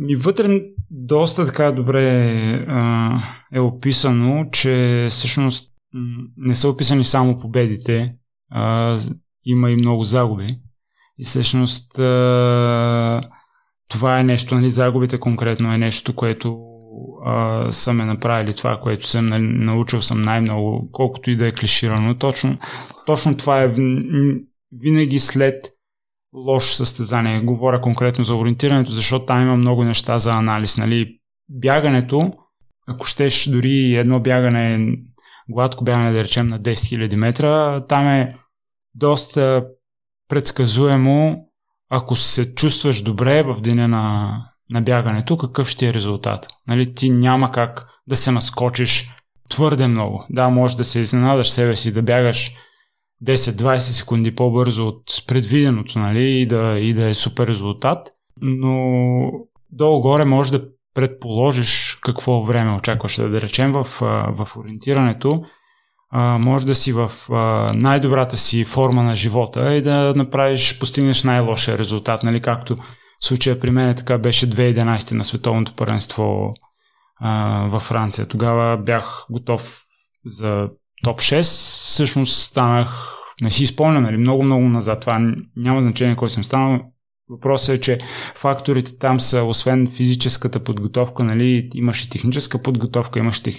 Ми вътре доста така добре а, е описано, че всъщност не са описани само победите, а, има и много загуби. И всъщност а, това е нещо, нали, загубите конкретно е нещо, което са ме направили това, което съм нали, научил съм най-много, колкото и да е клиширано. Точно, точно това е винаги след лошо състезание. Говоря конкретно за ориентирането, защото там има много неща за анализ. Нали? Бягането, ако щеш дори едно бягане, гладко бягане, да речем на 10 000 метра, там е доста предсказуемо, ако се чувстваш добре в деня на, на бягането, какъв ще е резултат. Нали, ти няма как да се наскочиш твърде много. Да, може да се изненадаш себе си, да бягаш 10-20 секунди по-бързо от предвиденото, нали, и да, и да е супер резултат, но долу-горе може да предположиш какво време очакваш да, да речем в, в ориентирането, а, може да си в а, най-добрата си форма на живота и да направиш, постигнеш най-лошия резултат, нали, както в случая при мен така беше 2011 на световното първенство а, във Франция. Тогава бях готов за топ 6, всъщност станах, не си спомням, нали, много-много назад. Това няма значение кой съм станал. Въпросът е, че факторите там са, освен физическата подготовка, нали, имаш и техническа подготовка, имаш, тех...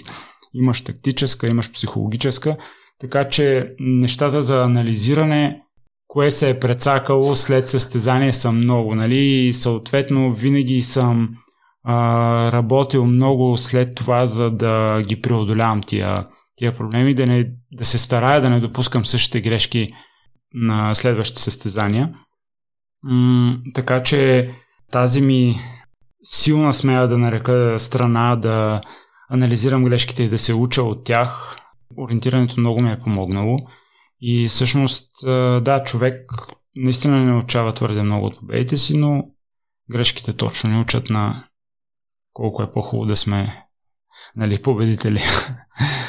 имаш тактическа, имаш психологическа, така че нещата за анализиране, кое се е прецакало след състезание са много, нали, и съответно винаги съм а, работил много след това, за да ги преодолявам тия тия проблеми, да, не, да се старая да не допускам същите грешки на следващите състезания. М- така че тази ми силна смея да нарека страна да анализирам грешките и да се уча от тях, ориентирането много ми е помогнало. И всъщност, да, човек наистина не научава твърде много от победите си, но грешките точно ни учат на колко е по-хубаво да сме нали, победители.